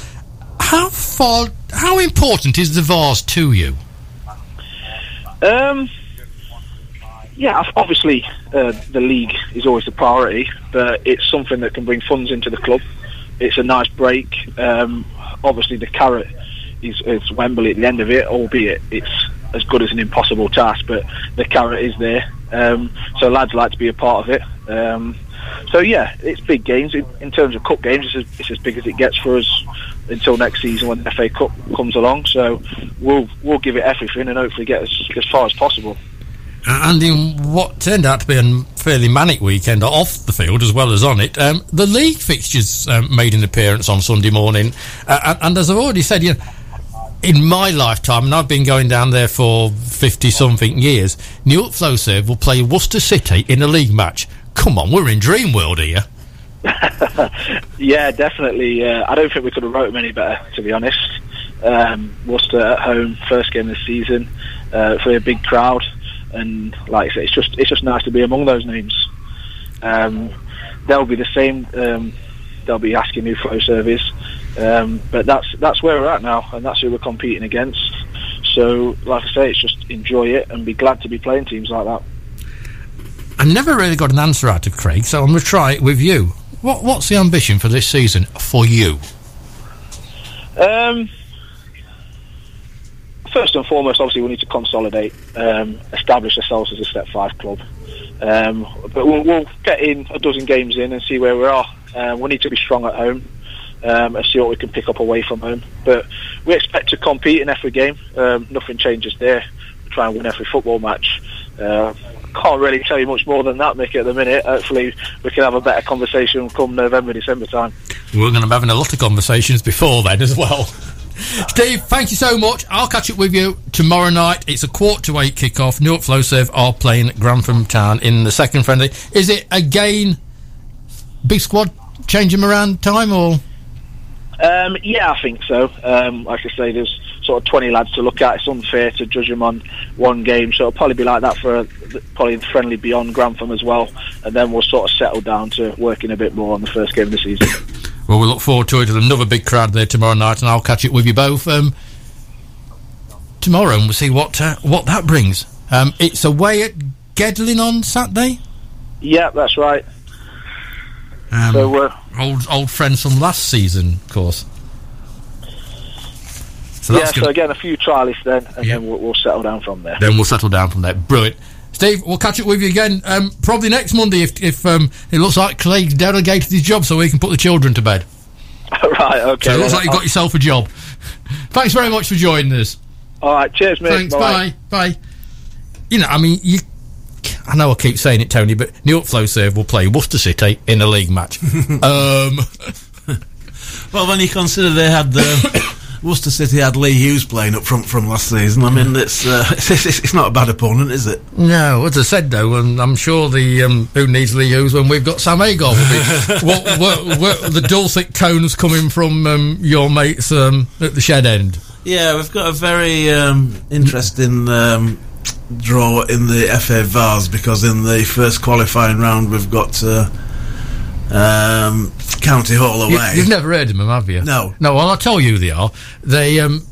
How far? How important is the Vase to you? Um, yeah, obviously uh, the league is always the priority, but it's something that can bring funds into the club. It's a nice break. Um, obviously, the carrot is, is Wembley at the end of it, albeit it's as good as an impossible task, but the carrot is there. Um, so lads like to be a part of it. Um, so yeah, it's big games in, in terms of cup games. It's as, it's as, big as it gets for us until next season when the FA Cup comes along. So we'll we'll give it everything and hopefully get as, as far as possible. And in what turned out to be a fairly manic weekend off the field as well as on it, um, the league fixtures um, made an appearance on Sunday morning. Uh, and, and, as I've already said, you know, in my lifetime, and I've been going down there for 50 something years, Newark Flowserve will play Worcester City in a league match. Come on, we're in dream world here. yeah, definitely. Uh, I don't think we could have wrote them any better, to be honest. Um, Worcester at home, first game of the season, uh, for a big crowd, and like I say, it's just it's just nice to be among those names. Um, they'll be the same. Um, they'll be asking who Flowserve is, um, but that's that's where we're at now, and that's who we're competing against. So, like I say, it's just enjoy it and be glad to be playing teams like that. I never really got an answer out of Craig, so I'm going to try it with you. What, what's the ambition for this season for you? Um, first and foremost, obviously, we need to consolidate, um, establish ourselves as a Step Five club. Um, but we'll, we'll, get in a dozen games in and see where we are. Um, we need to be strong at home um, and see what we can pick up away from home. But we expect to compete in every game. Um, nothing changes there. We try and win every football match. Uh, can't really tell you much more than that, Mick, at the minute. Hopefully, we can have a better conversation come November, December time. We're going to be having a lot of conversations before then as well. Steve, thank you so much. I'll catch up with you tomorrow night. It's a quarter to eight kickoff. Newark Flowserve are playing Grantham Town in the second friendly. Is it again big squad change them around time or? Um, yeah, I think so. Um, like I say, there's sort of 20 lads to look at. It's unfair to judge them on one game, so it'll probably be like that for a, probably friendly beyond Grantham as well, and then we'll sort of settle down to working a bit more on the first game of the season. well, we look forward to it. Another big crowd there tomorrow night, and I'll catch it with you both um, tomorrow, and we'll see what uh, what that brings. Um, it's away at Gedling on Saturday. Yeah, that's right. Um, so, uh, old old friends from last season, of course. So yeah, so again, a few trialists then, and then we'll, we'll, settle down from there. Then we'll settle down from there. Brilliant. Steve, we'll catch up with you again um, probably next Monday if, if um, it looks like Craig's delegated his job so we can put the children to bed. right, okay. So it looks like you've got yourself a job. Thanks very much for joining us. All right, cheers, mate. Thanks, bye. bye. Bye. You know, I mean, you. I know I keep saying it, Tony, but Newark Flowserve will play Worcester City in a league match. um, well, when you consider they had the Worcester City had Lee Hughes playing up front from last season. I mean, it's, uh, it's, it's not a bad opponent, is it? No, as I said though, and I'm sure the um, who needs Lee Hughes when we've got Sam Agar what, what, what, the dulcet tones coming from um, your mates um, at the shed end. Yeah, we've got a very um, interesting um, draw in the FA Vase because in the first qualifying round we've got. Uh, um, County Hall away. You, have never heard of them, have you? No. No, well, I'll tell you they are. They um,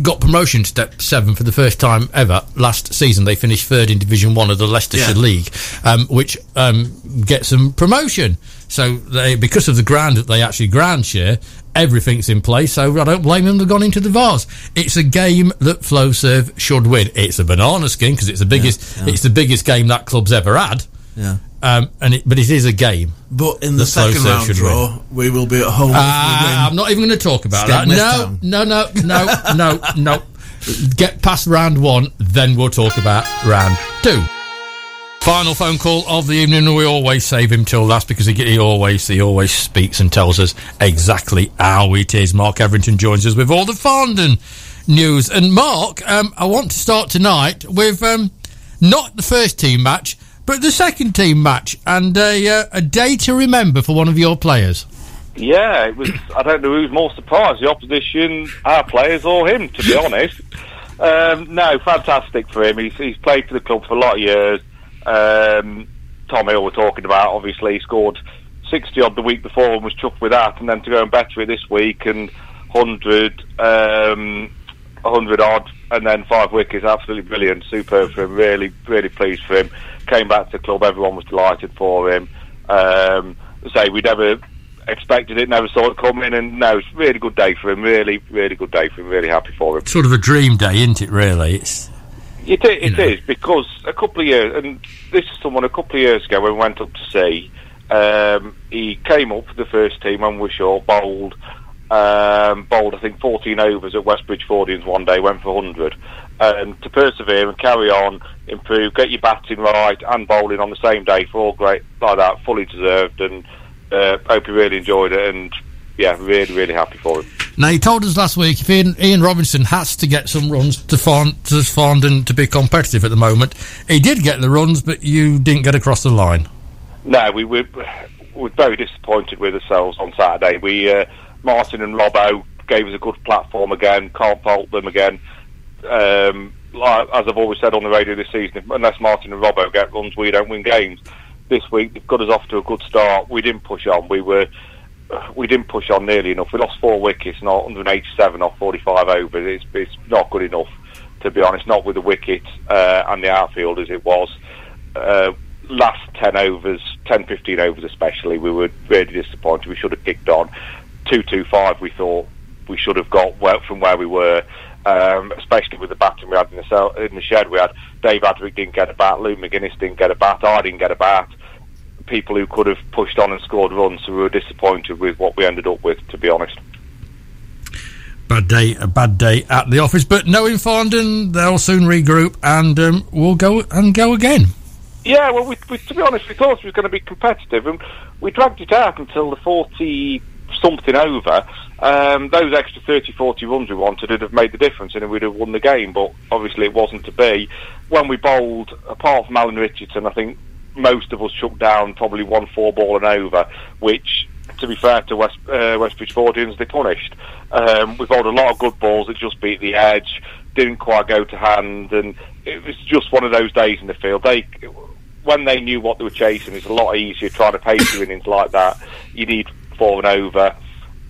got promotion to Step 7 for the first time ever last season. They finished third in Division 1 of the Leicestershire yeah. League, um, which um, gets them promotion. So they, because of the ground that they actually ground share, everything's in place. So I don't blame them. They've gone into the Vase. It's a game that Flowserve should win. It's a banana skin because it's the biggest. yeah. It's the biggest game that club's ever had. Yeah. Um, and it, but it is a game. But in the, The second Flowserve round should draw, we will be at home. if we win. I'm not even going to talk about Scared that. Nest No, no, no, no, no, no. Get past round one, then we'll talk about round two. Final phone call of the evening. We always save him till last because he, always he always speaks and tells us exactly how it is. Mark Everington joins us with all the Farndon news. And Mark, um, I want to start tonight with um, not the first team match, but the second team match, and a, uh, a day to remember for one of your players. Yeah, it was. I don't know who's more surprised, the opposition, our players, or him. To be honest, um, no, fantastic for him. He's, he's played for the club for a lot of years. Um, Tom Hill we're talking about. Obviously, he scored sixty odd the week before and was chuffed with that, and then to go and better it this week and hundred, um, hundred odd, and then five wickets. Absolutely brilliant, superb for him. Really, really pleased for him. Came back to the club. Everyone was delighted for him. Um, say we never expected it, never saw it coming, and no, it's a really good day for him. Really, really good day for him. Really happy for him. Sort of a dream day, isn't it? Really, it's It, it is because a couple of years, and this is someone a couple of years ago when we went up to see. Um, he came up for the first team and was short, bowled, um, bowled I think 14 overs at West Bridgfordians one day, went for 100. And to persevere and carry on, improve, get your batting right and bowling on the same day for all great like that, fully deserved. And uh, hope he really enjoyed it. And yeah, really, really happy for him. Now, you told us last week if Ian, Ian Robinson has to get some runs to Fond, to Farndon to be competitive at the moment. He did get the runs, but you didn't get across the line. No, we were, we were very disappointed with ourselves on Saturday. We uh, Martin and Robbo gave us a good platform again. Can't fault them again. Um, like, as I've always said on the radio this season, unless Martin and Robbo get runs, we don't win games. This week they've got us off to a good start. We didn't push on. We were we didn't push on nearly enough. We lost four wickets, not 187 off 45 overs. It's, it's not good enough, to be honest. Not with the wicket uh, and the outfield as it was. Uh, last 10 overs, 10, 15 overs especially, we were really disappointed. We should have kicked on. 225 we thought we should have got well from where we were, um, especially with the batting we had in the, cell, in the shed. We had Dave Adrick didn't get a bat, Lou McGuinness didn't get a bat, I didn't get a bat. People who could have pushed on and scored runs, so we were disappointed with what we ended up with, to be honest. Bad day, a bad day at the office. But knowing Farndon, they'll soon regroup and um, we'll go and go again. Yeah, well, we, we, to be honest, we thought it was going to be competitive, and we dragged it out until the 40 something over. Um, those extra 30, 40 runs we wanted would have made the difference, and we'd have won the game. But obviously, it wasn't to be. When we bowled, apart from Alan Richardson, I think most of us chucked down probably one four ball and over, which, to be fair to West uh, West Bridgfordians, they punished. Um, we bowled a lot of good balls that just beat the edge, didn't quite go to hand, and it was just one of those days in the field. They when they knew what they were chasing, it's a lot easier trying to pace your innings like that. You need four and over.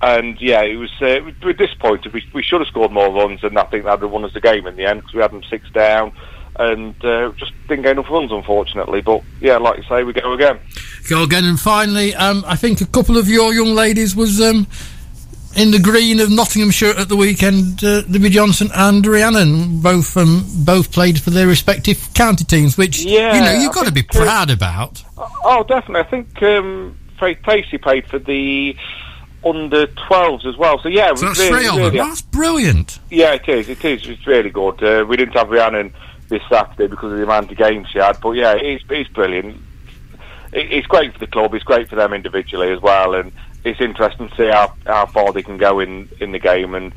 And yeah, it was. Uh, we were disappointed. We, we should have scored more runs, and I think that would have won us the game in the end because we had them six down, and uh, just didn't get enough runs, unfortunately. But yeah, like you say, we go again. Go again. And finally, um, I think a couple of your young ladies was um, in the green of Nottinghamshire at the weekend. Uh, Libby Johnson and Rhiannon both um, both played for their respective county teams, which Yeah, you know you've I got to be think, uh, proud about. Oh, definitely. I think um, Faith Pacey played for the under 12s as well. So yeah, So that's really, three of them. really- That's brilliant. Yeah, it is. It is. It's really good. Uh, we didn't have Rhiannon this Saturday because of the amount of games she had, but yeah, he's it's brilliant. It's great for the club. It's great for them individually as well, and it's interesting to see how, how far they can go in, in the game. And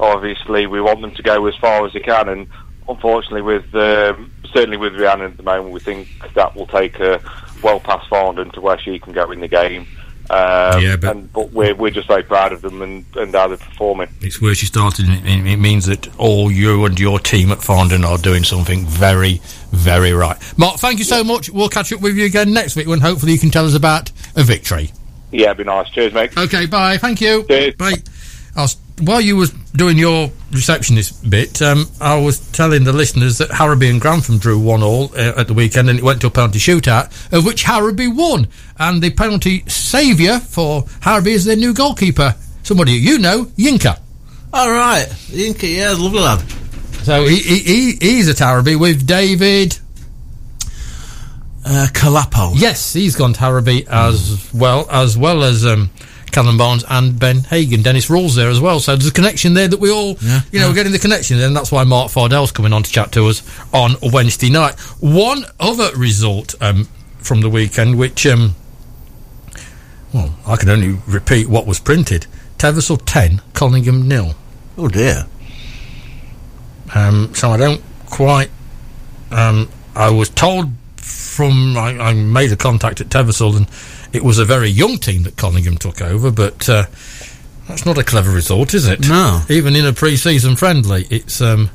obviously, we want them to go as far as they can. And unfortunately, with um, certainly with Rhiannon at the moment, we think that will take her well past Farndon to where she can go in the game. Um, Yeah, but- and, but we're, we're just very proud of them and, and how they're performing. It's where she started, and it, it means that all you and your team at Farndon are doing something very, very right. Mark, thank you so much. We'll catch up with you again next week when hopefully you can tell us about a victory. Yeah, it'd be nice. Cheers, mate. Okay, bye. Thank you. Cheers. Bye. I was, while you was doing your receptionist bit, um, I was telling the listeners that Harrowby and Grantham drew one all uh, at the weekend, and it went to a penalty shootout, of which Harrowby won. And the penalty saviour for Harrowby is their new goalkeeper, somebody you know, Yinka. All right, Yinka, yeah, lovely lad. So he, he, he he's at Harrowby with David. Uh, Calapo. Yes, he's gone to Harrowby as well as well as um, Callum Barnes and Ben Hagan. Dennis Rawls there as well. So there's a connection there that we all, Yeah, you know, yeah. we're getting the connection and that's why Mark Fardell's coming on to chat to us on Wednesday night. One other result um, from the weekend, which, um, well, I can only repeat what was printed. Teversal 10, Collingham nil. Oh dear. Um, so I don't quite. Um, I was told from I, I made a contact at Teversal, and it was a very young team that Collingham took over. But uh, that's not a clever result, is it? No. Even in a pre-season friendly, it's um,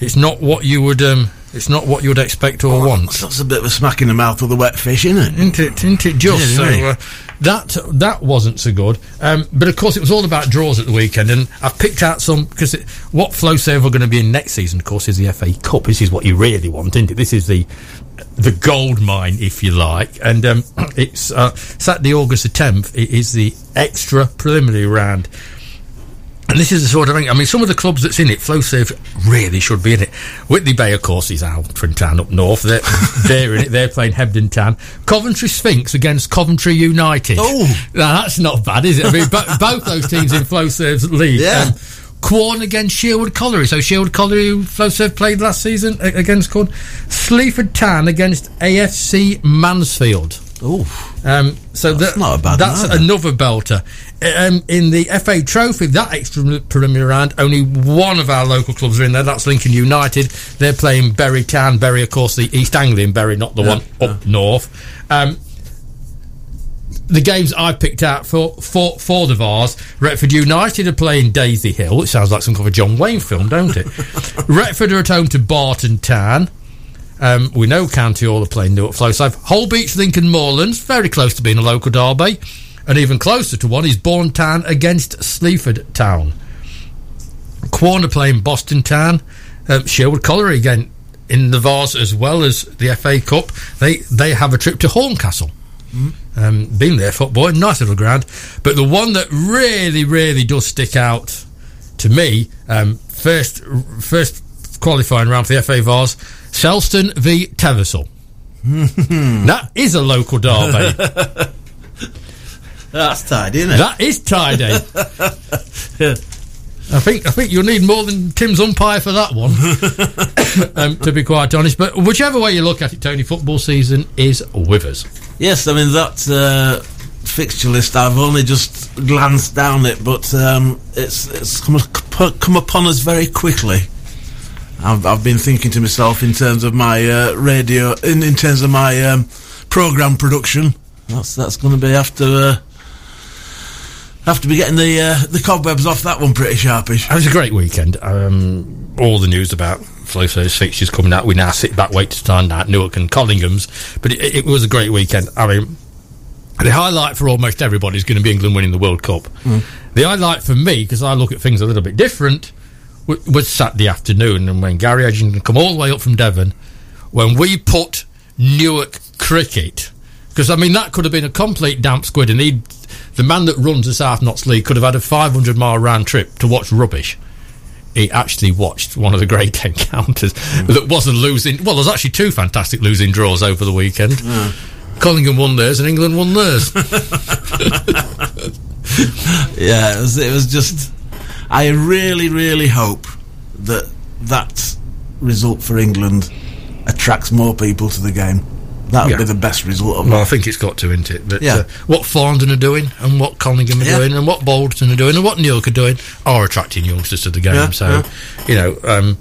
it's not what you would um, it's not what you would expect or want. That's a bit of a smack in the mouth with a wet fish, isn't it? Isn't it? Isn't it just? Yeah, so uh, that that wasn't so good. Um, but of course, it was all about draws at the weekend, and I've picked out some because it, what Flowserve we're going to be in next season, of course, is the FA Cup. This is what you really want, isn't it? This is the the gold mine, if you like, and um, it's uh, Saturday, August the tenth. It is the extra preliminary round. And this is the sort of thing. I mean, some of the clubs that's in it, Flowserve really should be in it. Whitley Bay, of course, is Altrin Town up north. They're, they're in it. They're playing Hebden Town. Coventry Sphinx against Coventry United. Oh. now, that's not bad, is it? I mean, bo- both those teams in Flowserve's league. Yeah. Quorn against Sherwood Colliery. So Sherwood Colliery, who Flow played last season against Quorn. Sleaford Town against AFC Mansfield. Oh, Um, so That's that- not a bad That's another belter. Um, in the FA Trophy, that extra preliminary round, only one of our local clubs are in there. That's Lincoln United. They're playing Bury Town. Bury, of course, the East Anglian Bury, not the one up north. Um, the games I picked out for for for the Vase, Retford United are playing Daisy Hill. It sounds like some kind of a John Wayne film, don't it? Retford are at home to Barton Town. Um, we know County Hall are playing Newark Flowserve. Holbeach, Lincoln Moorlands, very close to being a local derby. And even closer to one is Bourne Town against Sleaford Town. Quorn are playing Boston Town. Um, Sherwood Colliery again in the Vase as well as the FA Cup. They they have a trip to Horncastle. Um, been there, football, nice little ground. But the one that really, really does stick out to me, um, first first qualifying round for the FA Vase, Selston v Teversal. that is a local derby. that's tidy, isn't it? that is tidy. I think I think you'll need more than Tim's umpire for that one, um, to be quite honest. But whichever way you look at it, Tony, football season is with us. Yes, I mean that uh, fixture list. I've only just glanced down it, but um, it's it's come, come upon us very quickly. I've, I've been thinking to myself in terms of my uh, radio, in, in terms of my um, program production. That's that's going to be after. Uh, have to be getting the uh, the cobwebs off that one pretty sharpish. It was a great weekend. Um, all the news about Flowserve's fixtures coming out. We now sit back, wait to find out Newark and Collingham's. But it, it was a great weekend. I mean, the highlight for almost everybody is going to be England winning the World Cup. Hmm. The highlight for me, because I look at things a little bit different, w- was Saturday afternoon, and when Gary Edgington come all the way up from Devon, when we put Newark cricket, because I mean that could have been a complete damp squid, and he, the man that runs the South Notts League, could have had a 500 mile round trip to watch rubbish. He actually watched one of the great encounters hmm. that wasn't losing. Well, there's actually two fantastic losing draws over the weekend. Collingham won theirs and England won theirs. Yeah, it was, it was just. I really, really hope that that result for England attracts more people to the game. That would Yeah. be the best result of Well, I think it's got to, isn't it? But Yeah. uh, what Farndon are doing, and what Collingham are Yeah. doing, and what Bolton are doing, and what Newark are doing, are attracting youngsters to the game. So, you know, um,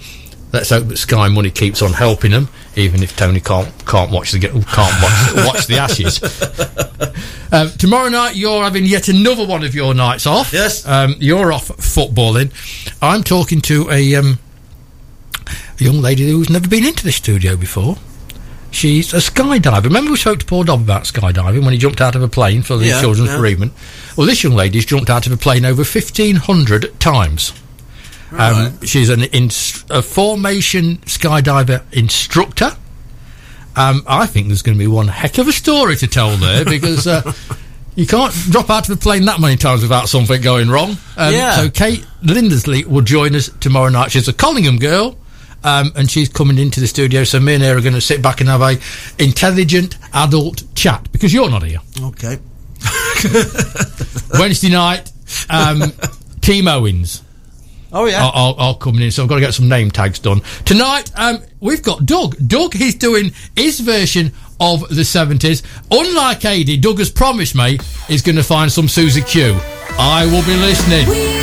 let's hope that Sky Money keeps on helping them, even if Tony can't can't watch the can't watch, watch the Ashes. Um, tomorrow night, you're having yet another one of your nights off. Yes. um, you're off footballing. I'm talking to a um, a young lady who's never been into the studio before. She's a skydiver. Remember we spoke to Paul Dobb about skydiving when he jumped out of a plane for the Yeah, children's yeah. bereavement? Well, this young lady's jumped out of a plane over 1,500 times. Um, she's an inst- a formation skydiver instructor. Um, I think there's going to be one heck of a story to tell there because uh, you can't drop out of a plane that many times without something going wrong. Um, Yeah. So Kate Lindersley will join us tomorrow night. She's a Collingham girl. Um, and she's coming into the studio, so me and her are going to sit back and have a intelligent adult chat because you're not here. Okay. Wednesday night, um, Team Owens Oh yeah. are, are, are coming in, so I've got to get some name tags done. Tonight, um, we've got Doug. Doug, he's doing his version of the 70s. Unlike AD, Doug has promised me he's going to find some Susie Q. I will be listening.